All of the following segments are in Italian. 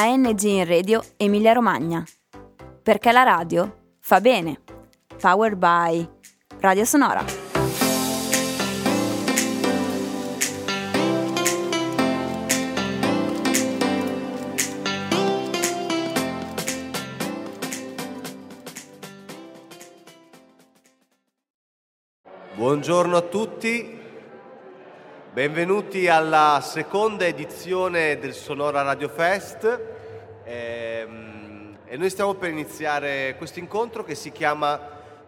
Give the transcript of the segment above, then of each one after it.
ANG in Radio Emilia Romagna. Perché la radio fa bene. Powered by Radio Sonora. Buongiorno a tutti, benvenuti alla seconda edizione del Sonora Radio Fest ehm, e noi stiamo per iniziare questo incontro che si chiama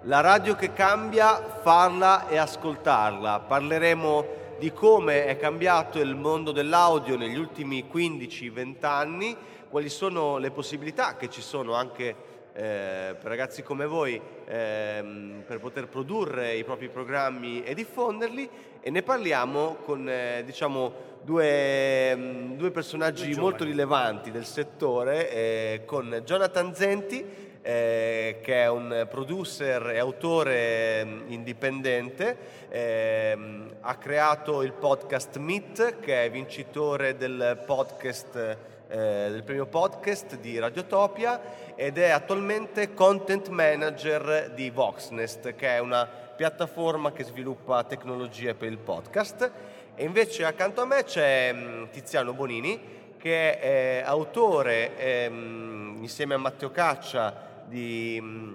La radio che cambia, farla e ascoltarla. Parleremo di come è cambiato il mondo dell'audio negli ultimi 15-20 anni, quali sono le possibilità che ci sono anche eh, per ragazzi come voi ehm, per poter produrre i propri programmi e diffonderli e ne parliamo con eh, diciamo, due, mm, due, personaggi molto rilevanti del settore, eh, con Jonathan Zenti eh, che è un producer e autore mm, indipendente, ehm, ha creato il podcast Meet che è vincitore del podcast eh, del premio podcast di Radiotopia ed è attualmente content manager di Voxnest, che è una piattaforma che sviluppa tecnologie per il podcast. E invece accanto a me c'è mm, Tiziano Bonini, che è autore ehm, insieme a Matteo Caccia di mm,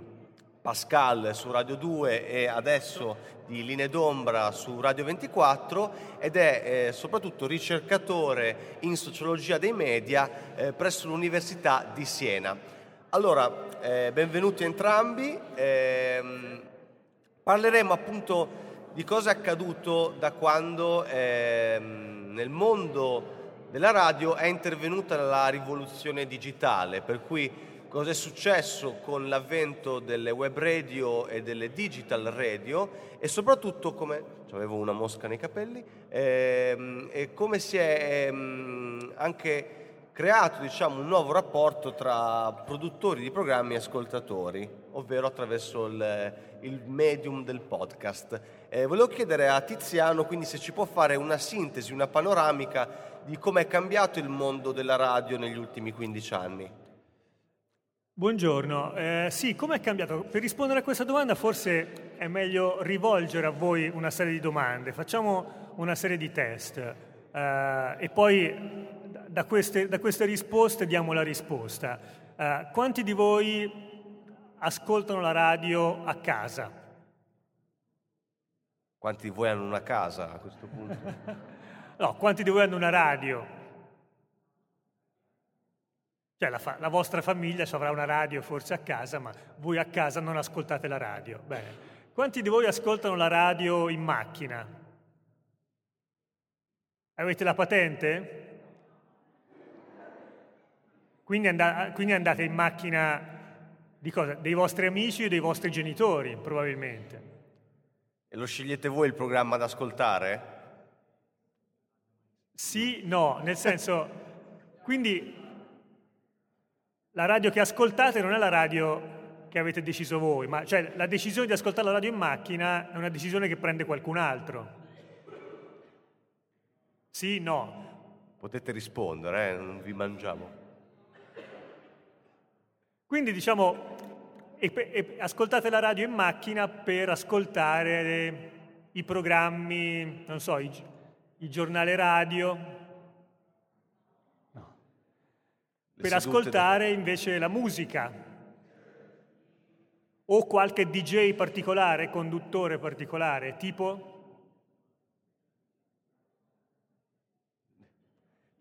Pascal su Radio 2 e adesso di Linee d'Ombra su Radio 24 ed è eh, soprattutto ricercatore in sociologia dei media eh, presso l'Università di Siena. Allora, eh, benvenuti entrambi. Ehm, parleremo appunto di cosa è accaduto da quando ehm, nel mondo della radio è intervenuta la rivoluzione digitale, per cui cosa è successo con l'avvento delle web radio e delle digital radio e soprattutto come avevo una mosca nei capelli ehm, e come si è ehm, anche creato diciamo, un nuovo rapporto tra produttori di programmi e ascoltatori, ovvero attraverso il, il medium del podcast. Eh, volevo chiedere a Tiziano quindi se ci può fare una sintesi, una panoramica di come è cambiato il mondo della radio negli ultimi 15 anni. Buongiorno, eh, sì, come è cambiato? Per rispondere a questa domanda forse è meglio rivolgere a voi una serie di domande. Facciamo una serie di test eh, e poi da queste, da queste, risposte diamo la risposta. Eh, quanti di voi ascoltano la radio a casa? Quanti di voi hanno una casa a questo punto? no, quanti di voi hanno una radio? Cioè la, fa- la, vostra famiglia avrà una radio forse a casa, ma voi a casa non ascoltate la radio. Bene. Quanti di voi ascoltano la radio in macchina? Avete la patente? Quindi, and- quindi andate in macchina di cosa? Dei vostri amici o dei vostri genitori, probabilmente. E lo scegliete voi il programma da ascoltare? Sì, no, nel senso, quindi la radio che ascoltate non è la radio che avete deciso voi, ma cioè la decisione di ascoltare la radio in macchina è una decisione che prende qualcun altro. Sì, no. Potete rispondere, eh? non vi mangiamo. Quindi diciamo, e, e, ascoltate la radio in macchina per ascoltare i programmi, non so, i, il giornale radio, per ascoltare invece la musica o qualche DJ particolare, conduttore particolare, tipo?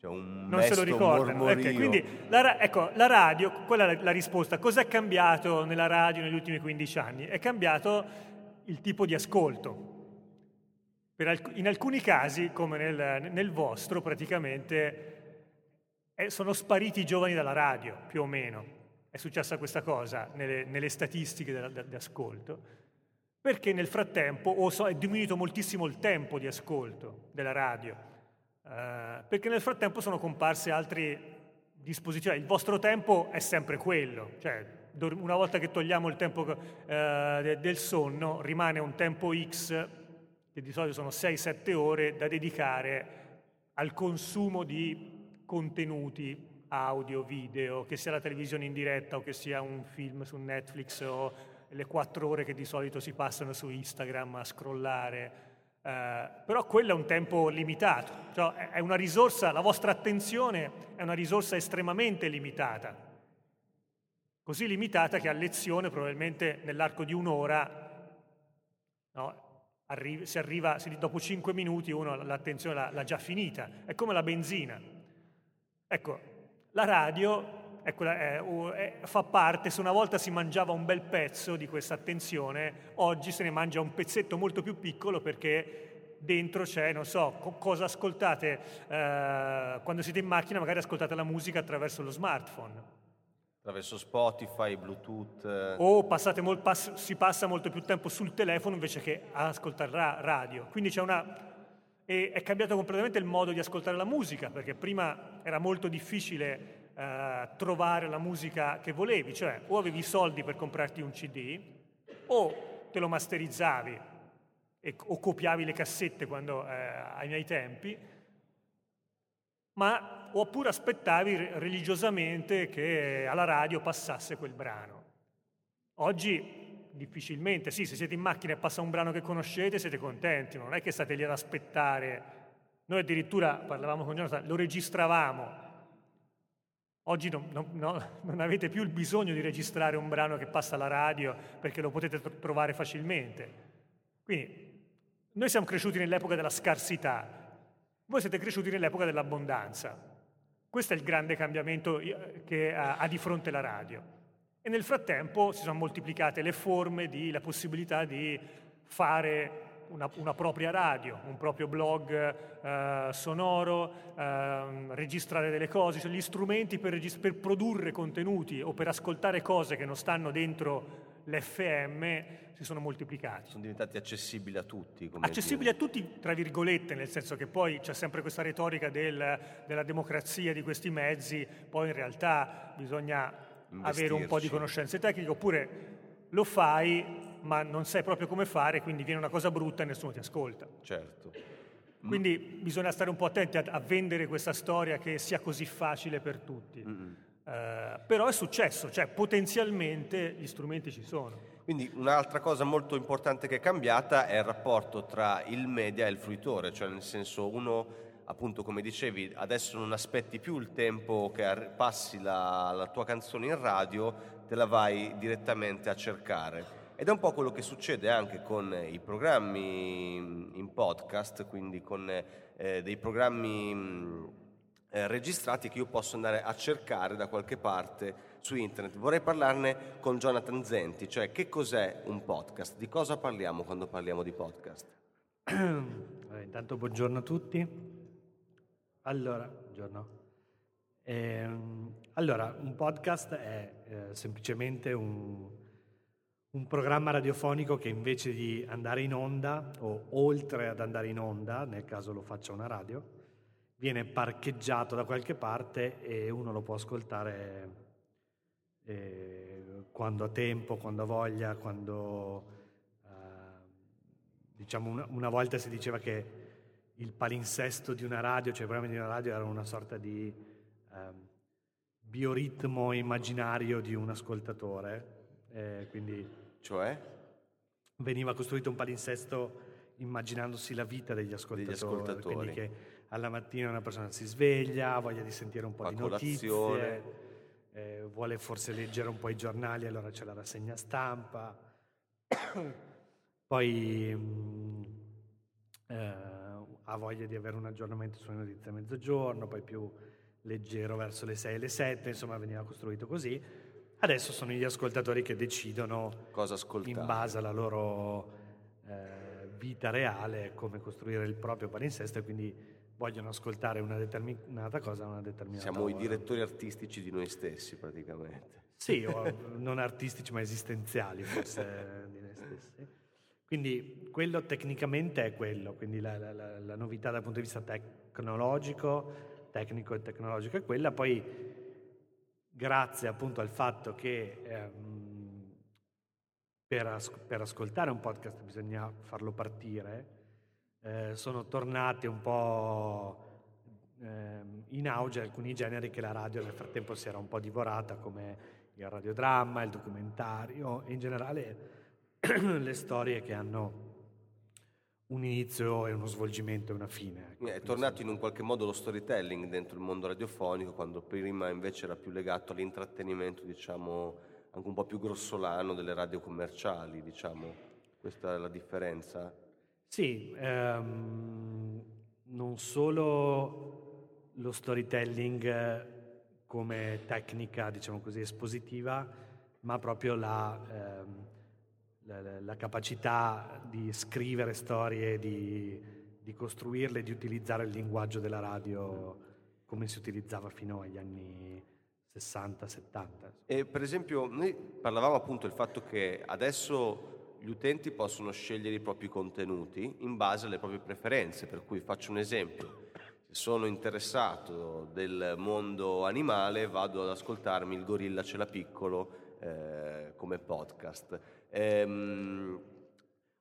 Cioè un non se lo ricordano. Okay, quindi la, ecco, la radio, quella è la risposta. Cosa è cambiato nella radio negli ultimi 15 anni? È cambiato il tipo di ascolto. Alc- in alcuni casi, come nel, nel vostro, praticamente eh, sono spariti i giovani dalla radio, più o meno. È successa questa cosa nelle, nelle statistiche di ascolto, perché nel frattempo so, è diminuito moltissimo il tempo di ascolto della radio, eh, perché nel frattempo sono comparse altre disposizioni. Il vostro tempo è sempre quello, cioè una volta che togliamo il tempo eh, del sonno rimane un tempo X, che di solito sono 6-7 ore, da dedicare al consumo di contenuti audio, video, che sia la televisione in diretta o che sia un film su Netflix o le quattro ore che di solito si passano su Instagram a scrollare. Eh, però quello è un tempo limitato, cioè è una risorsa, la vostra attenzione è una risorsa estremamente limitata, così limitata che a lezione probabilmente nell'arco di un'ora no, arriva, si arriva, se dopo cinque minuti uno l'attenzione l'ha, l'ha già finita, è come la benzina. Ecco, la radio ecco, è, è, fa parte, se una volta si mangiava un bel pezzo di questa attenzione, oggi se ne mangia un pezzetto molto più piccolo perché dentro c'è, non so, co- cosa ascoltate eh, quando siete in macchina, magari ascoltate la musica attraverso lo smartphone. Attraverso Spotify, Bluetooth. Eh. O molt, pass, si passa molto più tempo sul telefono invece che a ascoltare la radio. Quindi c'è una... E è cambiato completamente il modo di ascoltare la musica, perché prima era molto difficile eh, trovare la musica che volevi, cioè o avevi i soldi per comprarti un CD, o te lo masterizzavi e, o copiavi le cassette quando, eh, ai miei tempi, ma oppure aspettavi religiosamente che alla radio passasse quel brano. Oggi difficilmente, sì, se siete in macchina e passa un brano che conoscete siete contenti, non è che state lì ad aspettare. Noi addirittura, parlavamo con Jonathan, lo registravamo. Oggi non, non, no, non avete più il bisogno di registrare un brano che passa alla radio perché lo potete trovare facilmente. Quindi noi siamo cresciuti nell'epoca della scarsità, voi siete cresciuti nell'epoca dell'abbondanza. Questo è il grande cambiamento eh, che ha di fronte la radio. E nel frattempo si sono moltiplicate le forme di, la possibilità di fare una, una, propria radio, un proprio blog eh, sonoro, eh, registrare delle cose, cioè gli strumenti per, regist- per produrre contenuti o per ascoltare cose che non stanno dentro l'FM si sono moltiplicati. Sono diventati accessibili a tutti. accessibili dire. a tutti, tra virgolette, nel senso che poi c'è sempre questa retorica del, della democrazia di questi mezzi, poi in realtà bisogna avere un po' di conoscenze tecniche, oppure lo fai ma non sai proprio come fare, quindi viene una cosa brutta e nessuno ti ascolta. Certo. Quindi bisogna stare un po' attenti a, a vendere questa storia che sia così facile per tutti. Uh, però è successo, cioè potenzialmente gli strumenti ci sono. Quindi un'altra cosa molto importante che è cambiata è il rapporto tra il media e il fruitore, cioè nel senso uno appunto come dicevi adesso non aspetti più il tempo che passi la, la tua canzone in radio, te la vai direttamente a cercare. Ed è un po' quello che succede anche con i programmi in podcast, quindi con eh, dei programmi eh, registrati che io posso andare a cercare da qualche parte su internet. Vorrei parlarne con Jonathan Zenti, cioè che cos'è un podcast? Di cosa parliamo quando parliamo di podcast? Allora, intanto buongiorno a tutti. Allora, buongiorno. Eh, allora, un podcast è eh, semplicemente un, un programma radiofonico che invece di andare in onda o oltre ad andare in onda, nel caso lo faccia una radio, viene parcheggiato da qualche parte e uno lo può ascoltare eh, quando ha tempo, quando ha voglia, quando... Eh, diciamo una, una, volta si diceva che il palinsesto di una radio, cioè i programmi di una radio erano una sorta di eh, bioritmo immaginario di un ascoltatore, eh, quindi... Cioè? Veniva costruito un palinsesto immaginandosi la vita degli ascoltatori, degli ascoltatori. quindi che alla mattina una persona si sveglia, ha voglia di sentire un po' di notizie, eh, vuole forse leggere un po' i giornali, allora c'è la rassegna stampa, poi mh, mm, eh, ha voglia di avere un aggiornamento sulle notizie a mezzogiorno, poi più leggero verso le 6 e le 7, insomma veniva costruito così. Adesso sono gli ascoltatori che decidono in base alla loro eh, vita reale come costruire il proprio palinsesto e quindi vogliono ascoltare una determinata cosa una determinata Siamo ora. i direttori artistici di noi stessi praticamente. Sì, o non artistici ma esistenziali forse di noi stessi. Quindi quello tecnicamente è quello, quindi la, la, la, la novità dal punto di vista tecnologico, tecnico e tecnologico è quella, poi grazie appunto al fatto che ehm, per, as- per ascoltare un podcast bisogna farlo partire, eh, sono tornate un po' ehm, in auge alcuni generi che la radio nel frattempo si era un po' divorata, come il radiodramma, il documentario e in generale le storie che hanno un inizio e uno svolgimento e una fine. Ecco. È tornato in un qualche modo lo storytelling dentro il mondo radiofonico, quando prima invece era più legato all'intrattenimento, diciamo, anche un po' più grossolano delle radio commerciali, diciamo. Questa è la differenza? Sì, ehm, non solo lo storytelling come tecnica, diciamo così, espositiva, ma proprio la, ehm, la, la capacità di scrivere storie, di, di costruirle, di utilizzare il linguaggio della radio come si utilizzava fino agli anni 60-70. E per esempio, noi parlavamo appunto del fatto che adesso gli utenti possono scegliere i propri contenuti in base alle proprie preferenze, per cui faccio un esempio sono interessato del mondo animale, vado ad ascoltarmi Il gorilla ce l'ha piccolo eh, come podcast. Ehm,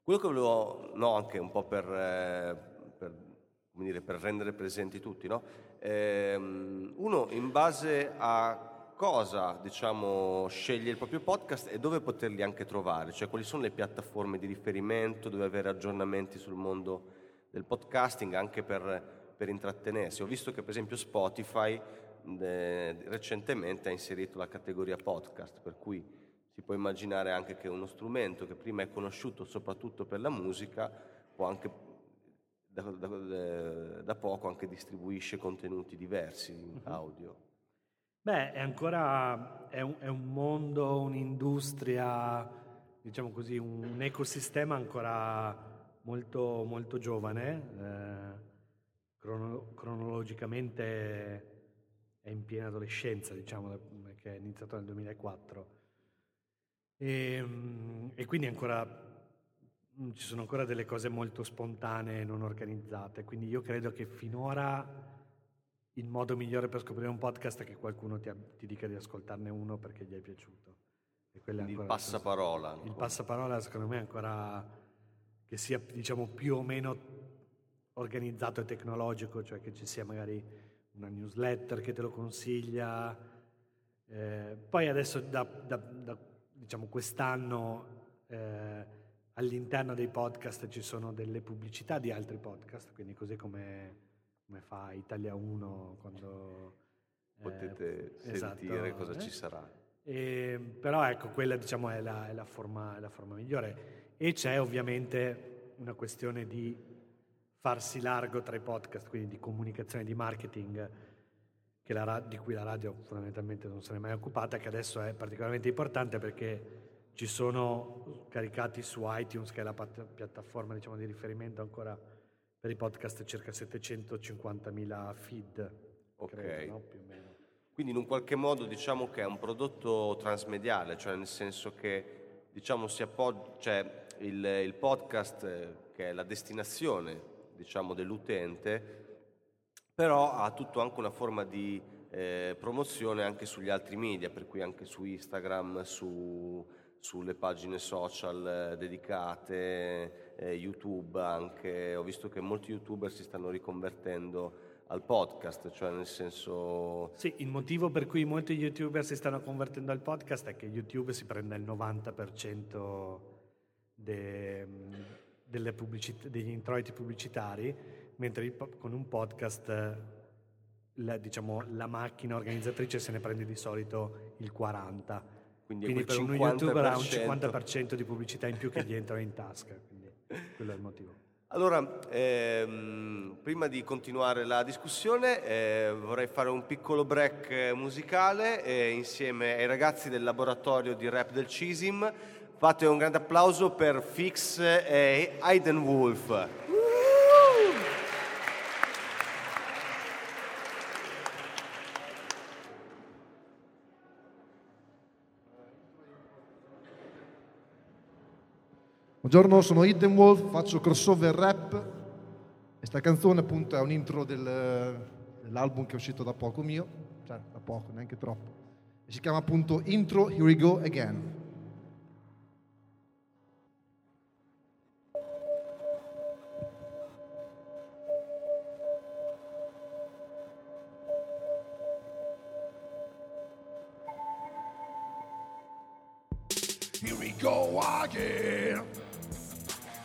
quello che volevo, no, anche un po' per, eh, per, dire, per rendere presenti tutti, no? ehm, uno in base a cosa diciamo, sceglie il proprio podcast e dove poterli anche trovare, cioè quali sono le piattaforme di riferimento, dove avere aggiornamenti sul mondo del podcasting, anche per per intrattenersi. Ho visto che per esempio Spotify eh, recentemente ha inserito la categoria podcast, per cui si può immaginare anche che uno strumento che prima è conosciuto soprattutto per la musica può anche da, da, da poco anche distribuisce contenuti diversi in uh-huh. audio. Beh, è ancora è un, è un, mondo, un'industria, diciamo così, un, ecosistema ancora molto, molto giovane. Eh crono- cronologicamente è in piena adolescenza, diciamo, che è iniziato nel 2004. E, ehm, e quindi ancora mm, ci sono ancora delle cose molto spontanee e non organizzate. Quindi io credo che finora il modo migliore per scoprire un podcast è che qualcuno ti, ti dica di ascoltarne uno perché gli è piaciuto. il passaparola. Il passaparola secondo me è ancora che sia diciamo più o meno organizzato e tecnologico, cioè che ci sia magari una newsletter che te lo consiglia. Eh, poi adesso da, da, da diciamo quest'anno eh, all'interno dei podcast ci sono delle pubblicità di altri podcast, quindi così come, come fa Italia 1 quando... Eh, Potete esatto, sentire cosa ci sarà. E, però ecco, quella diciamo è la, è la, forma, è la forma migliore. E c'è ovviamente una questione di farsi largo tra i podcast, quindi di comunicazione, di marketing, la, di cui la radio fondamentalmente non se n'è mai occupata, che adesso è particolarmente importante perché ci sono caricati su iTunes, che è la piattaforma diciamo, di riferimento ancora per i podcast, circa 750.000 feed. Ok. Credo, no? Più o meno. Quindi in un qualche modo diciamo che è un prodotto transmediale, cioè nel senso che diciamo si appoggia, cioè il, il podcast eh, che è la destinazione diciamo, dell'utente, però ha tutto anche una forma di eh, promozione anche sugli altri media, per cui anche su Instagram, su, sulle pagine social eh, dedicate, eh, YouTube anche. Ho visto che molti youtuber si stanno riconvertendo al podcast, cioè nel senso... Sì, il motivo per cui molti youtuber si stanno convertendo al podcast è che YouTube si prende il 90% de, pubblicità, degli introiti pubblicitari, mentre con un podcast la, diciamo, la, macchina organizzatrice se ne prende di solito il 40%. Quindi, quindi per 50%. uno youtuber ha un 50% di pubblicità in più che gli entra in tasca, quindi quello è il motivo. Allora, ehm, prima di continuare la discussione eh, vorrei fare un piccolo break musicale eh, insieme ai ragazzi del laboratorio di rap del CISIM Fate un grande applauso per Fix e Aiden Wolf. Buongiorno, sono Hidden Wolf, faccio crossover rap e sta canzone appunto è un intro del, dell'album che è uscito da poco mio, cioè da poco, neanche troppo. E si chiama appunto Intro Here We Go Again. Here we go again.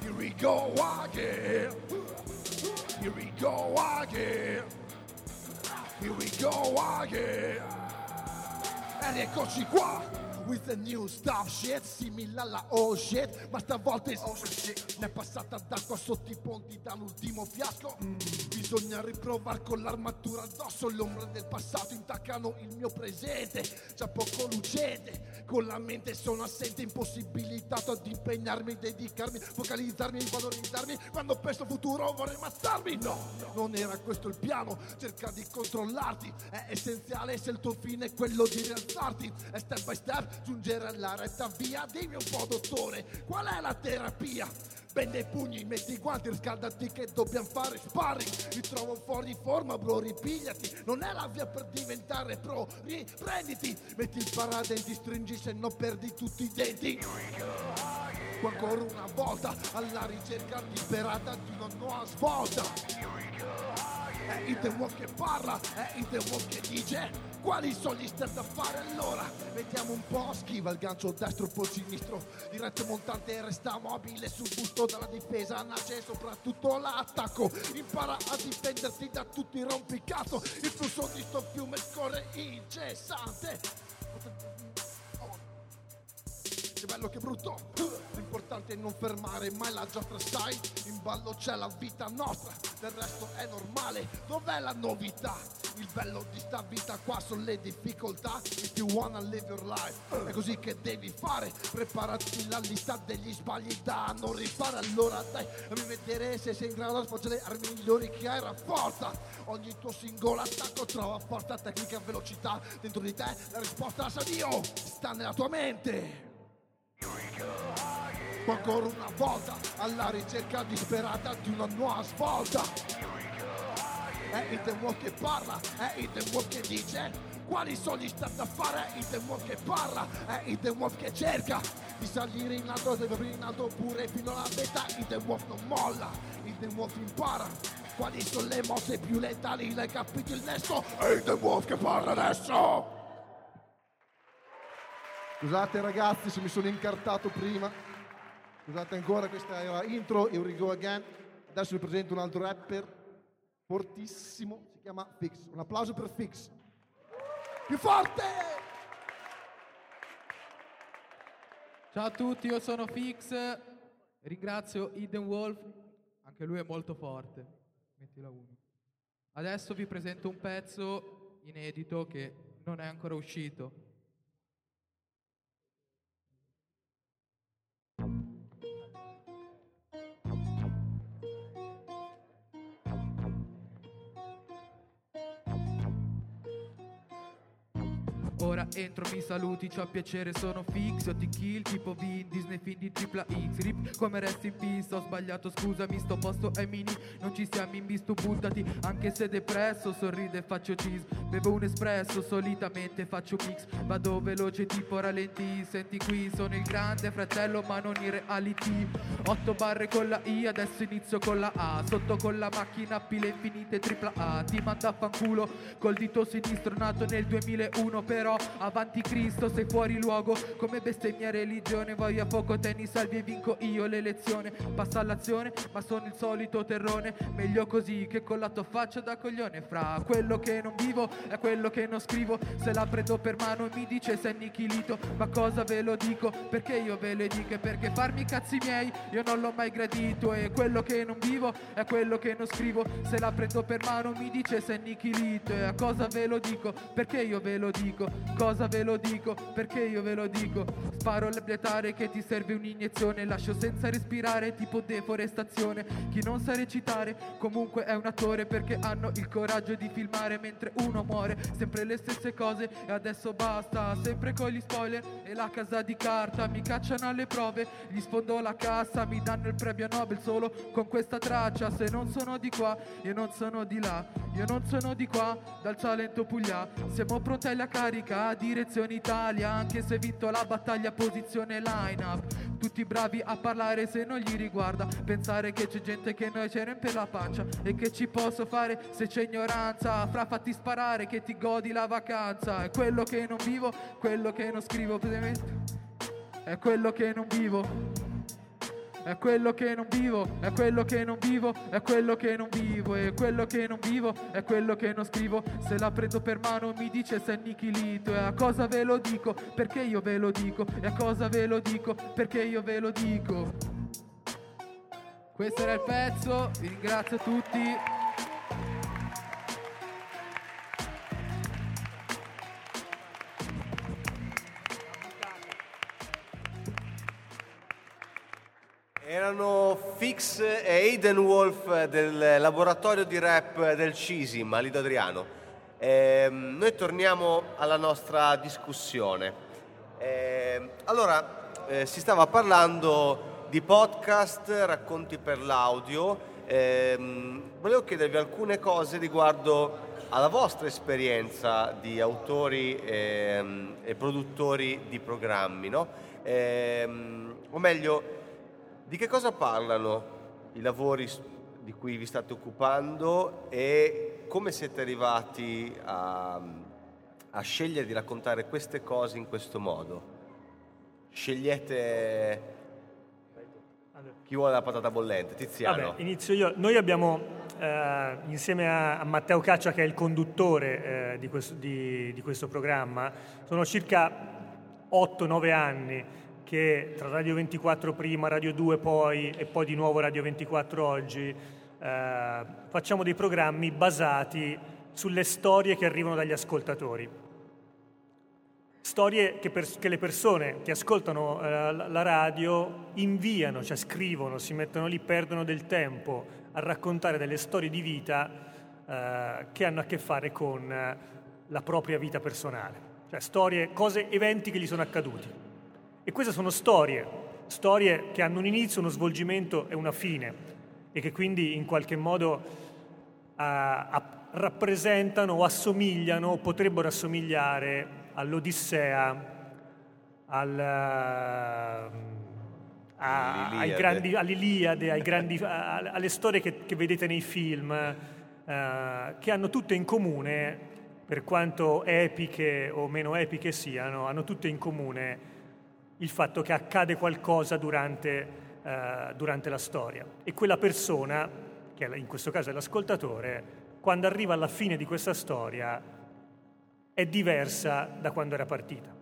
Here we go again. Here we go again. Here we go again. Ed eccoci qua. With the new stuff shit, simile alla oh shit, ma stavolta è oh shit. Ne è passata d'acqua sotto i ponti dall'ultimo fiasco. Mm. Bisogna riprovar con l'armatura addosso, le ombre del passato intaccano il mio presente. Già poco lucente, con la mente sono assente, impossibilitato ad impegnarmi, dedicarmi, focalizzarmi, valorizzarmi. Quando penso futuro vorrei ammazzarmi. No, non era questo il piano, cerca di controllarti. È essenziale se il tuo fine è quello di rialzarti. E step by step giungere alla retta via. Dimmi un po', dottore, qual è la terapia? Bende i pugni, metti i guanti, riscaldati che dobbiamo fare sparring. Mi trovo fuori forma, bro, ripigliati. Non è la via per diventare pro, riprenditi. Metti il paradenti, stringi se non perdi tutti i denti. Ancora una volta alla ricerca disperata di una nuova svolta. È il Walk che parla, è il Walk che dice quali sono gli step da fare allora? Vediamo un po', schiva il gancio destro poi sinistro, diretto montante resta mobile sul busto dalla difesa, nasce soprattutto l'attacco, impara a difenderti da tutti i rompicazzo, il flusso di sto fiume scorre incessante. Che bello che brutto, l'importante è non fermare mai la giostra, sai, in ballo c'è la vita nostra, del resto è normale, dov'è la novità? Il bello di sta vita qua sono le difficoltà. If you wanna live your life È così che devi fare. Preparati la lista degli sbagli da non rifare. Allora dai, fammi vedere se sei in grado di sfoggiare le armi migliori che hai. Rafforza Ogni tuo singolo attacco. Trova forza, tecnica, velocità. Dentro di te la risposta sa Dio Sta nella tua mente ancora una volta alla ricerca disperata di una nuova svolta. È il demo che parla, è il demo che dice quali gli step da fare, è il demo che parla, è il demo che cerca di salire in alto, deve venire in alto pure fino alla metà, il demo non molla, il demo impara. Quali sono le mosse più letali, l'hai capito il nesso, è il demo che parla adesso. Scusate ragazzi se mi sono incartato prima, scusate ancora, questa era intro, go again, adesso vi presento un altro rapper fortissimo, si chiama Fix. Un applauso per Fix. Più forte! Ciao a tutti, io sono Fix, ringrazio Eden Wolf, anche lui è molto forte. Mettila uno. Adesso vi presento un pezzo inedito che non è ancora uscito. Entro, mi saluti, c'ho piacere, sono fix Io ti kill, tipo Vin, Disney film di tripla X Rip come rest in peace, ho sbagliato, scusami Sto posto è mini, non ci siamo in visto Buttati, anche se depresso Sorride e faccio cheese, bevo un espresso Solitamente faccio mix, vado veloce tipo ralenti Senti qui, sono il grande fratello ma non in reality Otto barre con la I, adesso inizio con la A Sotto con la macchina, pile infinite tripla A Ti manda a fanculo, col dito sinistro nato nel 2001 però però avanti Cristo sei fuori luogo. Come bestemmia religione voglio a fuoco te salvi e vinco io l'elezione. Passa all'azione ma sono il solito terrone. Meglio così che con la tua faccia da coglione. Fra quello che non vivo è quello che non scrivo. Se la prendo per mano mi dice sei annichilito ma cosa ve lo dico? Perché io ve lo dico? E perché farmi i cazzi miei io non l'ho mai gradito. E quello che non vivo è quello che non scrivo. Se la prendo per mano mi dice sei annichilito e a cosa ve lo dico? Perché io ve lo dico Cosa ve lo dico? Perché io ve lo dico? Sparo l'abletare che ti serve un'iniezione. Lascio senza respirare tipo deforestazione. Chi non sa recitare comunque è un attore Perché hanno il coraggio di filmare mentre uno muore. Sempre le stesse cose e adesso basta. Sempre con gli spoiler e la casa di carta. Mi cacciano alle prove, gli sfondo la cassa. Mi danno il premio Nobel solo con questa traccia. Se non sono di qua, io non sono di là. Io non sono di qua, dal Salento Puglia Siamo pronti alla carica Direzione Italia, anche se vinto la battaglia, posizione line up. Tutti bravi a parlare se non gli riguarda, pensare che c'è gente che noi ci riempie la pancia e che ci posso fare se c'è ignoranza. Fra fatti sparare che ti godi la vacanza, è quello che non vivo, quello che non scrivo, è quello che non vivo. È quello che non vivo, è quello che non vivo, è quello che non vivo, è quello che non vivo, è quello che non scrivo. Se la prendo per mano mi dice sei annichilito. E a cosa ve lo dico? Perché io ve lo dico. E a cosa ve lo dico? Perché io ve lo dico. Questo era il pezzo, vi ringrazio tutti. Erano Fix e Aiden Wolf del laboratorio di rap del CISIM a Lido Adriano. Ehm, noi torniamo alla nostra discussione. Ehm, allora, eh, si stava parlando di podcast, racconti per l'audio. Ehm, volevo chiedervi alcune cose riguardo alla vostra esperienza di autori ehm, e produttori di programmi, no? Ehm, o meglio, di che cosa parlano i lavori di cui vi state occupando e come siete arrivati a, a scegliere di raccontare queste cose in questo modo? Scegliete chi vuole la patata bollente, Tiziano. Vabbè, inizio io. Noi abbiamo, eh, insieme a, a Matteo Caccia, che è il conduttore eh, di, questo, di- di questo programma, sono circa 8-9 anni che tra Radio 24 prima, Radio 2 poi e poi di nuovo Radio 24 oggi eh, facciamo dei programmi basati sulle storie che arrivano dagli ascoltatori. Storie che, per- che le persone che ascoltano eh, la radio inviano, cioè scrivono, si mettono lì, perdono del tempo a raccontare delle storie di vita eh, che hanno a che fare con eh, la propria vita personale, cioè storie, cose, eventi che gli sono accaduti. E queste sono storie, storie che hanno un inizio, uno svolgimento e una fine e che quindi in qualche modo a- rappresentano o assomigliano o potrebbero assomigliare all'Odissea, al, eh, a- ai grandi- all'Iliade, ai grandi- a- alle storie che, che vedete nei film, eh, che hanno tutte in comune, per quanto epiche o meno epiche siano, hanno tutte in comune il fatto che accade qualcosa durante, eh, durante la storia. E quella persona, che in questo caso è l'ascoltatore, quando arriva alla fine di questa storia è diversa da quando era partita.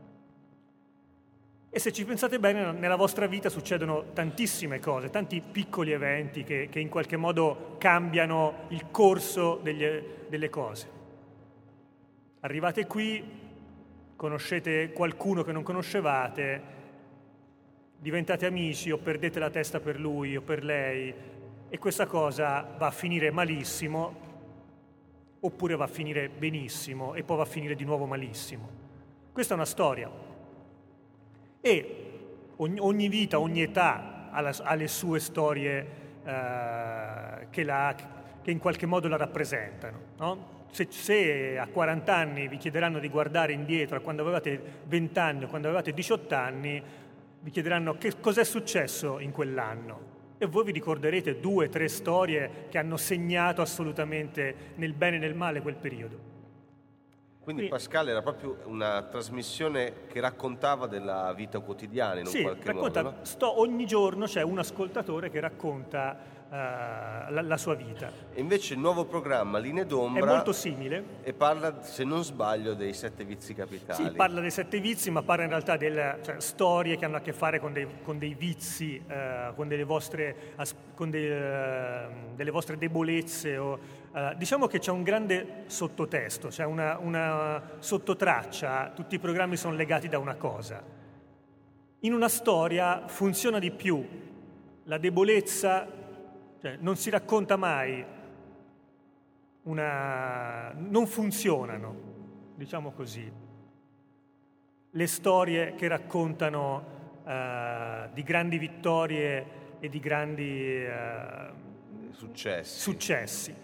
E se ci pensate bene, nella vostra vita succedono tantissime cose, tanti piccoli eventi che, che in qualche modo cambiano il corso degli- delle cose. Arrivate qui, conoscete qualcuno che non conoscevate, diventate amici o perdete la testa per lui o per lei e questa cosa va a finire malissimo oppure va a finire benissimo e poi va a finire di nuovo malissimo. Questa è una storia. E ogni, ogni vita, ogni età ha, la- ha le sue storie eh, che, la- che in qualche modo la rappresentano. no? Se, se a 40 anni vi chiederanno di guardare indietro a quando avevate 20 anni o quando avevate 18 anni, vi chiederanno che cos'è successo in quell'anno. E voi vi ricorderete due, tre storie che hanno segnato assolutamente nel bene e nel male quel periodo. Quindi. Pascal era proprio una trasmissione che raccontava della vita quotidiana in Sì, un qualche racconta, modo. no? sto- ogni giorno c'è un ascoltatore che racconta la, la sua vita. E invece il nuovo programma Linee È d'ombra molto simile. e parla, se non sbaglio, dei sette vizi capitali. Sì, parla dei sette vizi, ma parla in realtà delle cioè, storie che hanno a che fare con dei, con dei vizi, eh, con, delle vostre, con dei, eh, delle vostre debolezze. o, eh, diciamo che c'è un grande sottotesto, c'è una, una sottotraccia, tutti i programmi sono legati da una cosa. In una storia funziona di più la debolezza, cioè non si racconta mai una... non funzionano, diciamo così, le storie che raccontano eh, di grandi vittorie e di grandi eh, Successi. successi.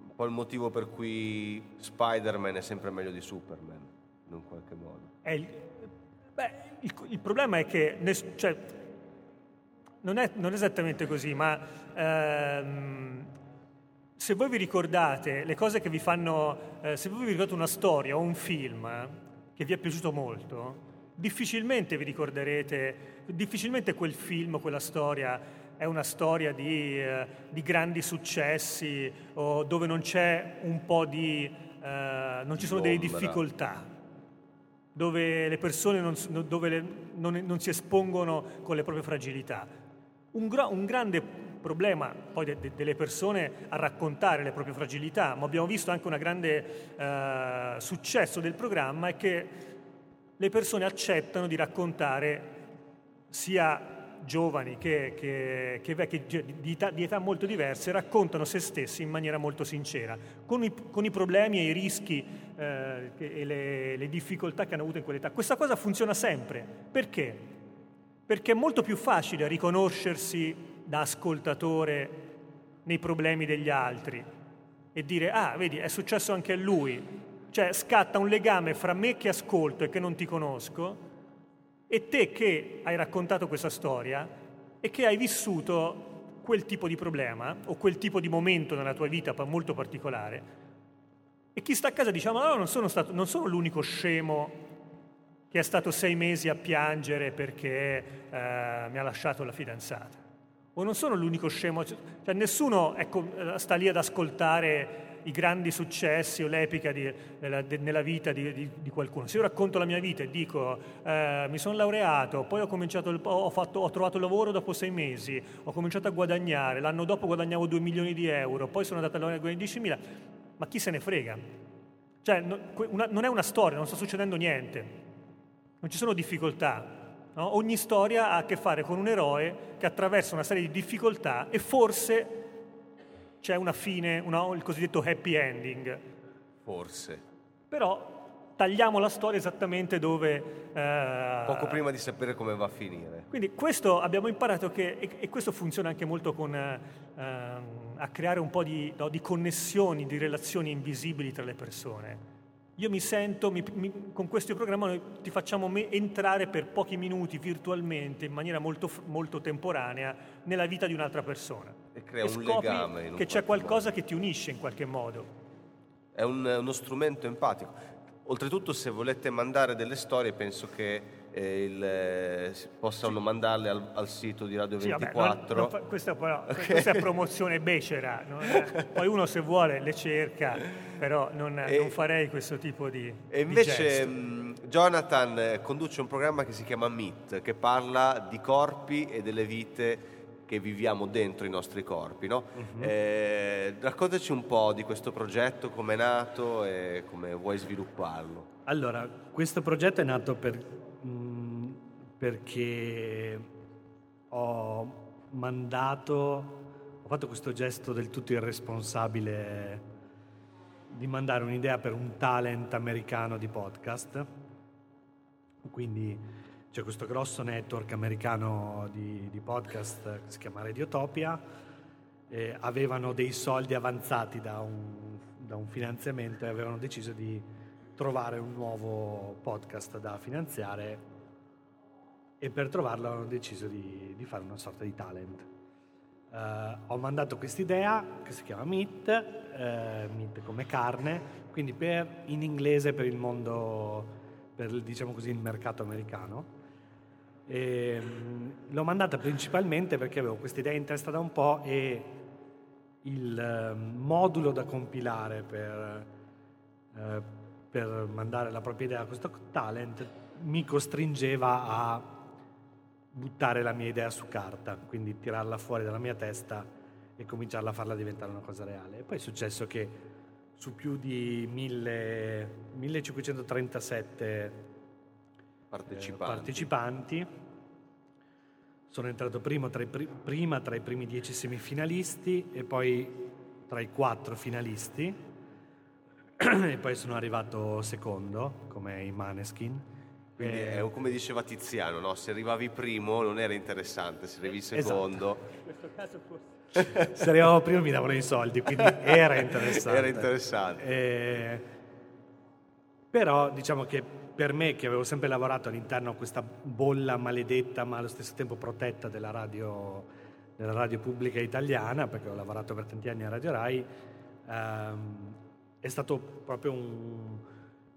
un po' il motivo per cui Spider-Man è sempre meglio di Superman, in un qualche modo. È il, beh, il, il problema è che ness- cioè, non, è, non è esattamente così, ma ehm, se voi vi ricordate le cose che vi fanno, eh, se voi vi ricordate una storia o un film che vi è piaciuto molto, difficilmente vi ricorderete, difficilmente quel film, quella storia è una storia di, eh, di grandi successi o dove non c'è un po' di... eh, non ci sono delle difficoltà, dove le persone non, dove le- non- non si espongono con le proprie fragilità. Un, gro- un grande problema poi de- de- delle persone a raccontare le proprie fragilità, ma abbiamo visto anche un grande eh, successo del programma è che le persone accettano di raccontare sia giovani che, che- che vecchi, cioè di, età, di età molto diverse, raccontano se stessi in maniera molto sincera, con i, con i problemi e i rischi eh, e le, le difficoltà che hanno avuto in quell'età. Questa cosa funziona sempre. Perché? Perché è molto più facile riconoscersi da ascoltatore nei problemi degli altri e dire, ah, vedi, è successo anche a lui. Cioè scatta un legame fra me che ascolto e che non ti conosco e te che hai raccontato questa storia e che hai vissuto quel tipo di problema o quel tipo di momento nella tua vita molto particolare. E chi sta a casa dice, "Ah, ma no, non sono, stato, non sono l'unico scemo che è stato sei mesi a piangere perché eh, mi ha lasciato la fidanzata. O non sono l'unico scemo, cioè nessuno ecco, eh, sta lì ad ascoltare i grandi successi o l'epica di- nella, de- nella vita di, di- di qualcuno. Se io racconto la mia vita e dico eh, mi sono laureato, poi ho, il- ho, fatto- ho trovato lavoro dopo sei mesi, ho cominciato a guadagnare, l'anno dopo guadagnavo 2 milioni di euro, poi sono andato a lavorare a 10.000, ma chi se ne frega? Cioè, no- una- non è una storia, non sta succedendo niente. Non ci sono difficoltà. no? Ogni storia ha a che fare con un eroe che attraversa una serie di difficoltà e forse c'è una fine, una- il cosiddetto happy ending. Forse. Però tagliamo la storia esattamente dove... eh, Poco prima di sapere come va a finire. quindi questo abbiamo imparato che, e, e questo funziona anche molto con, eh, ehm, a creare un po' di, no, di connessioni, di relazioni invisibili tra le persone. Io mi sento, mi- mi- con questo programma noi ti facciamo me- entrare per pochi minuti virtualmente, in maniera molto, molto temporanea, nella vita di un'altra persona. E crea E un legame. in un che c'è qualcosa che ti unisce in qualche modo. È un- uno strumento empatico. Oltretutto, se volete mandare delle storie, penso che il, eh, possano mandarle al, al sito di Radio Sì, vabbè, 24. non- non fa- questa, però, questa è promozione becera, non è- poi uno se vuole le cerca, però non, E- non farei questo tipo di E di invece mh, Jonathan eh, conduce un programma che si chiama Meet, che parla di corpi e delle vite che viviamo dentro i nostri corpi. no? Mhm. Eh, raccontaci un po' di questo progetto, come è nato e come vuoi svilupparlo. Allora, questo progetto è nato per- perché ho mandato, ho fatto questo gesto del tutto irresponsabile di mandare un'idea per un talent americano di podcast. Quindi c'è questo grosso network americano di, di podcast che si chiama Radiotopia. eh, avevano dei soldi avanzati da un, da un finanziamento e avevano deciso di trovare un nuovo podcast da finanziare e per trovarlo hanno deciso di, di fare una sorta di talent. Eh, ho mandato quest'idea che si chiama Meat, eh, Meat come carne, quindi per, in inglese per il mondo, per diciamo così il mercato americano. E, mm, l'ho mandata principalmente perché avevo questa idea in testa da un po' e il eh, modulo da compilare per, eh, per mandare la propria idea a questo talent mi costringeva a buttare la mia idea su carta, quindi tirarla fuori dalla mia testa e cominciarla a farla diventare una cosa reale. E poi è successo che su più di 1000 1537 Partecipanti. eh, partecipanti. Sono entrato primo tra i pri- prima tra i primi dieci semifinalisti e poi tra i quattro finalisti e poi sono arrivato secondo come i Maneskin. Quindi Eh, è come diceva Tiziano, no? se arrivavi primo non era interessante, se arrivi Esatto. secondo In questo caso forse... se arrivavo primo mi davano i soldi, quindi era interessante. era interessante. Eh, però diciamo che per me, che avevo sempre lavorato all'interno di questa bolla maledetta, ma allo stesso tempo protetta della radio, della radio pubblica italiana, perché ho lavorato per tanti anni a Radio Rai, ehm, è stato proprio un,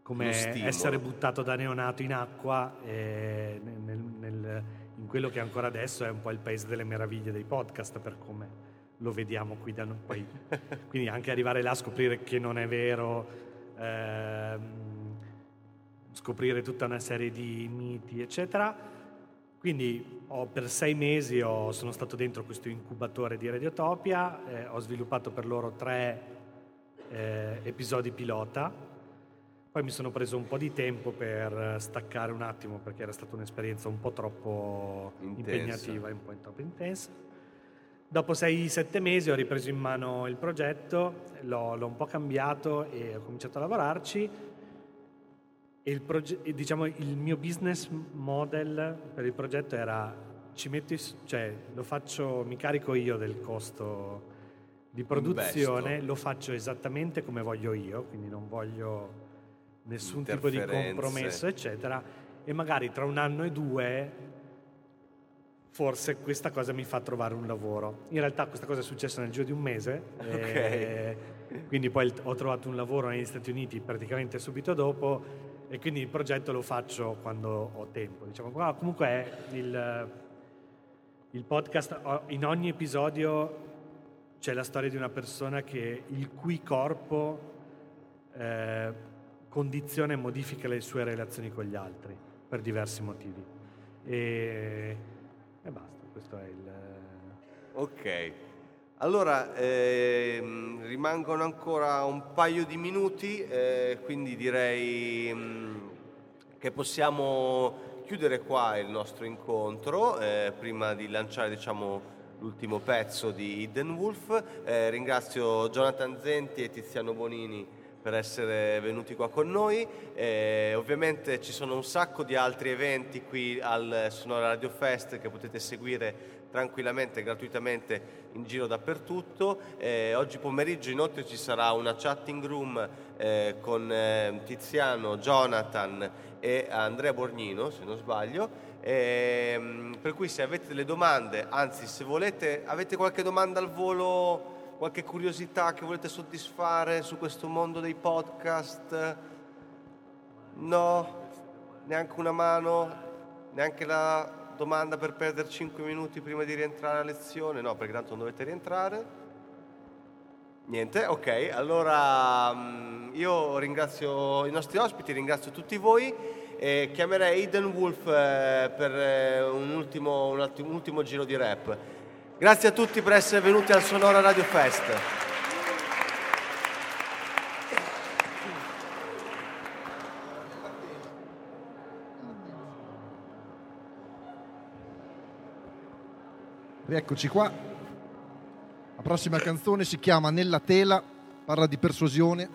come essere buttato da neonato in acqua eh, nel- nel- in quello che ancora adesso è un po' il paese delle meraviglie dei podcast per come lo vediamo qui da noi. Quindi anche arrivare là a scoprire che non è vero, ehm, scoprire tutta una serie di miti, eccetera. Quindi ho- per sei mesi ho- sono stato dentro questo incubatore di Radiotopia, eh, ho sviluppato per loro tre eh, episodi pilota, poi mi sono preso un po' di tempo per staccare un attimo perché era stata un'esperienza un po' troppo Intensa. impegnativa e un po' troppo intensa. Dopo 6-7 mesi ho ripreso in mano il progetto, l'ho, l'ho un po' cambiato e ho cominciato a lavorarci. E il, proge- e diciamo, il mio business model per il progetto era ci metto cioè, lo faccio, mi carico io del costo di produzione, Investo. lo faccio esattamente come voglio io, quindi non voglio nessun tipo di compromesso, eccetera. E magari tra un anno e due forse questa cosa mi fa trovare un lavoro. In realtà questa cosa è successa nel giro di un mese, e quindi poi ho trovato un lavoro negli Stati Uniti praticamente subito dopo e quindi il progetto lo faccio quando ho tempo. Diciamo. Qua Comunque è il, il podcast, in ogni episodio c'è la storia di una persona che, il cui corpo eh, condiziona e modifica le sue relazioni con gli altri per diversi motivi. E, e basta, questo è il... Ok, allora ehm, rimangono ancora un paio di minuti, eh, quindi direi mm, che possiamo chiudere qua il nostro incontro eh, prima di lanciare diciamo, l'ultimo pezzo di Hidden Wolf. Eh, ringrazio Jonathan Zenti e Tiziano Bonini per essere venuti qua con noi. Eh, ovviamente ci sono un sacco di altri eventi qui al Sonora Radio Fest che potete seguire tranquillamente, gratuitamente in giro dappertutto. Eh, oggi pomeriggio inoltre ci sarà una chatting room eh, con eh, Tiziano, Jonathan e Andrea Borgnino, se non sbaglio. Ehm, per cui se avete delle domande, anzi se volete, avete qualche domanda al volo, qualche curiosità che volete soddisfare su questo mondo dei podcast? No? Neanche una mano? Neanche la domanda per perdere 5 minuti prima di rientrare a lezione? No, perché tanto non dovete rientrare. Niente, ok, allora mm, io ringrazio i nostri ospiti, ringrazio tutti voi e chiamerei Eden Wolf eh, per eh, un ultimo, un ultimo- un ultimo giro di rap. Grazie a tutti per essere venuti al Sonora Radio Fest. Rieccoci qua. La prossima canzone si chiama Nella tela, parla di persuasione,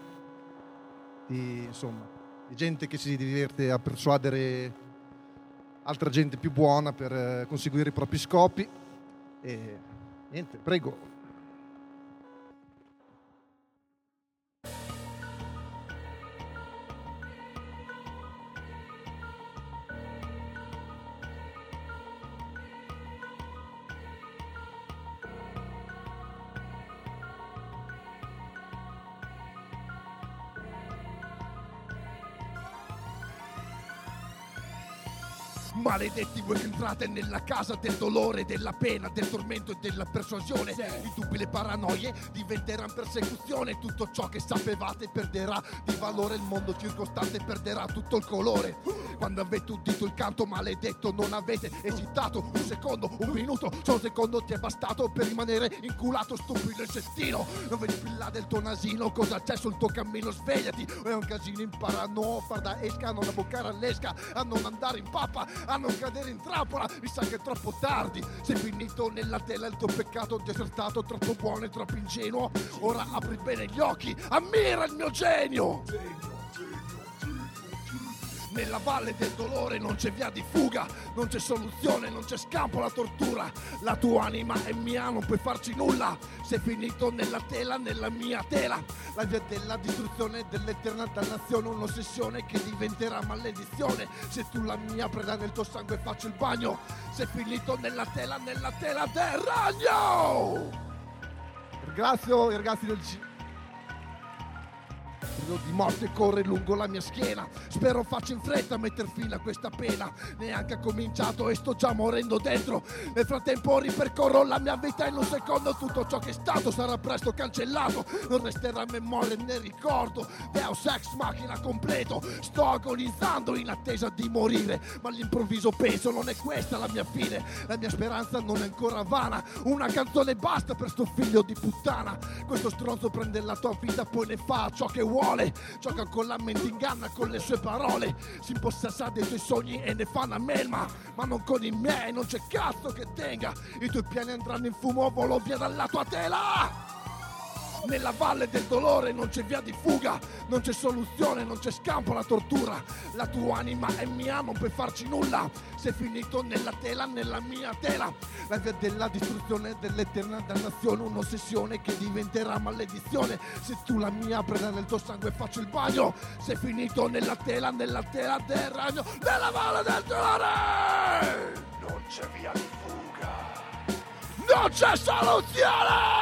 di, insomma, di gente che si diverte a persuadere altra gente più buona per eh, conseguire i propri scopi. E niente, prego. Maledetti voi entrate nella casa del dolore, della pena, del tormento e della persuasione. I dubbi, le paranoie diventeranno persecuzione. Tutto ciò che sapevate perderà di valore. Il mondo circostante perderà tutto il colore. Quando avete udito il canto maledetto, non avete esitato un secondo, un minuto. Solo un secondo ti è bastato per rimanere inculato, stupido il cestino. Non vedi più là del tuo nasino, cosa c'è sul tuo cammino? Svegliati, è un casino, impara a far da esca, a non abboccare all'esca, a non andare in pappa, a non cadere in trappola. Mi sa che è troppo tardi, sei finito nella tela, il tuo peccato desertato, troppo buono e troppo ingenuo. Ora apri bene gli occhi, ammira il mio genio. Nella valle del dolore non c'è via di fuga, non c'è soluzione, non c'è scampo alla tortura. La tua anima è mia, non puoi farci nulla. Sei finito nella tela, nella mia tela. La via della distruzione, dell'eterna dannazione, un'ossessione che diventerà maledizione. Se tu la mia preda nel tuo sangue faccio il bagno. Sei finito nella tela, nella tela del ragno! Ringrazio i ragazzi del C- filo di morte corre lungo la mia schiena. Spero faccia in fretta a metter fine a questa pena. Neanche ha cominciato e sto già morendo dentro. Nel frattempo ripercorro la mia vita in un secondo. Tutto ciò che è stato sarà presto cancellato. Non resterà memoria né ricordo. Deus ex macchina completo. Sto agonizzando in attesa di morire. Ma all'improvviso penso non è questa la mia fine. La mia speranza non è ancora vana. Una canzone basta per sto figlio di puttana. Questo stronzo prende la tua vita, poi ne fa ciò che vuole. Gioca con la mente, inganna con le sue parole. Si impossessa dei tuoi sogni e ne fa una melma. Ma non con i miei, non c'è cazzo che tenga. I tuoi piani andranno in fumo, volo via dalla tua tela. Nella valle del dolore non c'è via di fuga, non c'è soluzione, non c'è scampo alla tortura. La tua anima è mia, non puoi farci nulla. Sei finito nella tela, nella mia tela. La via della distruzione, dell'eterna dannazione, un'ossessione che diventerà maledizione. Se tu la mia preda nel tuo sangue faccio il bagno. Sei finito nella tela, nella tela del ragno, nella valle del dolore. Non c'è via di fuga, Non c'è soluzione!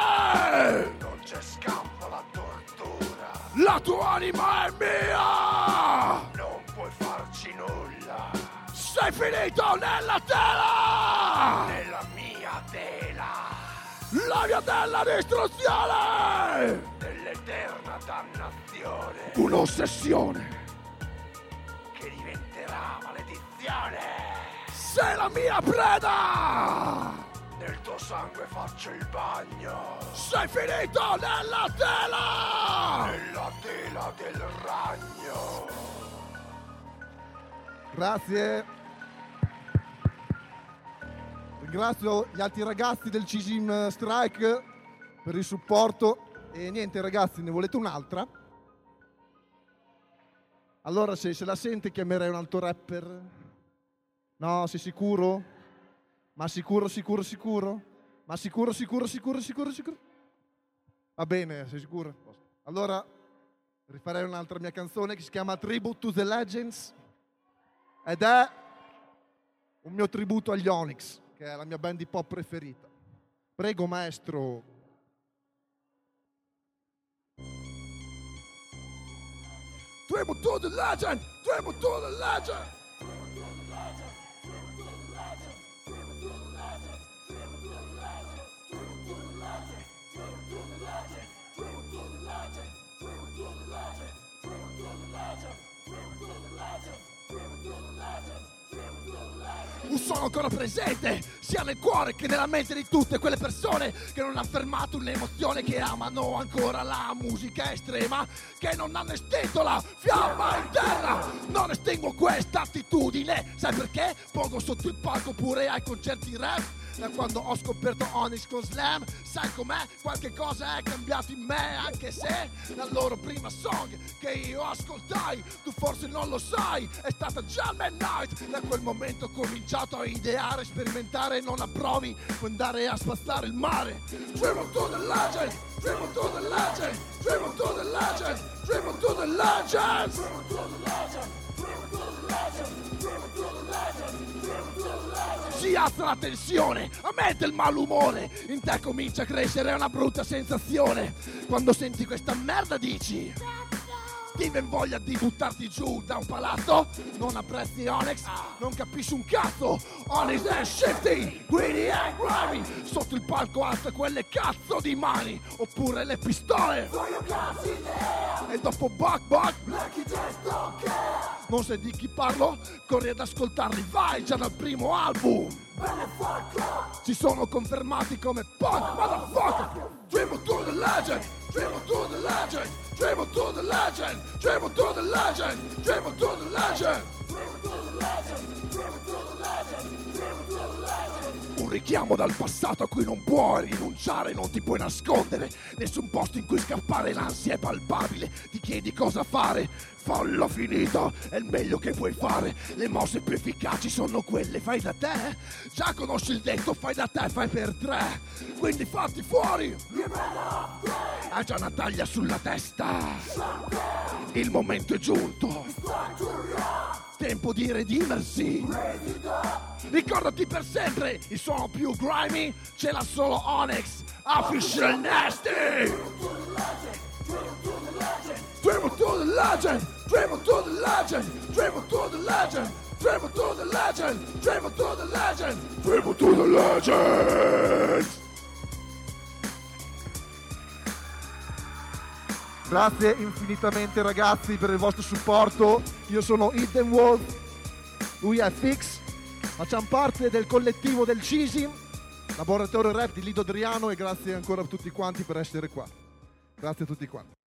C'è scampo alla tortura. La tua anima è mia! Non puoi farci nulla. Sei finito nella tela! Nella mia tela La via della distruzione! dell'eterna dannazione Un'ossessione! che diventerà maledizione. Sei la mia preda! Tuo sangue faccio il bagno. Sei finito nella tela! Nella tela del ragno. Grazie. Ringrazio gli altri ragazzi del Cisim Strike per il supporto. E niente ragazzi, ne volete un'altra? Allora se se la sente chiamerei un altro rapper. No, sei sicuro? Ma sicuro, sicuro, sicuro? Ma sicuro, sicuro, sicuro, sicuro, sicuro? Va bene, sei sicuro? Allora rifarei un'altra mia canzone che si chiama Tribute to the Legends ed è un mio tributo agli Onyx, che è la mia band hip hop preferita. Prego maestro. Tribute to the legend! Tribute to the legend! Un suono ancora presente, sia nel cuore che nella mente di tutte quelle persone che non hanno fermato un'emozione, che amano ancora la musica estrema, che non hanno estinto la fiamma interna. Non estingo questa attitudine, sai perché? Pongo sotto il palco pure ai concerti rap. Da quando ho scoperto Onyx con Slam, sai com'è? Qualche cosa è cambiato in me, anche se la loro prima song che io ascoltai, tu forse non lo sai, è stata and Night. Da quel momento ho cominciato a ideare, sperimentare, non approvi, puoi andare a spazzare il mare. Dream to the legend, dream to the legend, dream to the legend, dream to the legend. Si alza la tensione, aumenta il malumore, in te comincia a crescere una brutta sensazione. Quando senti questa merda dici... Ti ven voglia di buttarti giù da un palazzo? Non apprezzi Onyx? Non capisci un cazzo? Onyx è shifty, greedy and grimy Sotto il palco alza quelle cazzo di mani Oppure le pistole E dopo Buck Buck Non sai di chi parlo? Corri ad ascoltarli, vai già dal primo album si sono confermati come punk motherfucker! Dream to the legend! Dream to the legend! Dream to the legend! Dream to the legend! Dream to the legend! Un richiamo dal passato a cui non puoi rinunciare, non ti puoi nascondere. Nessun posto in cui scappare, l'ansia è palpabile. Ti chiedi cosa fare, falla finita, è il meglio che puoi fare. Le mosse più efficaci sono quelle, fai da te. Già conosci il detto, fai da te, fai per tre. Quindi fatti fuori. Hai già una taglia sulla testa. Il momento è giunto. Tempo di redimersi. Ricordati per sempre, il suono più grimy ce l'ha solo Onyx. Official Nasty. Dream to the legend, dribble to the legend, dribble to the legend, dribble to the legend, dribble to the legend, dribble to the legend. Grazie infinitamente ragazzi per il vostro supporto. Io sono Hidden Wolf, lui è Fix, facciamo parte del collettivo del CISIM, laboratorio rap di Lido Adriano e grazie ancora a tutti quanti per essere qua. Grazie a tutti quanti.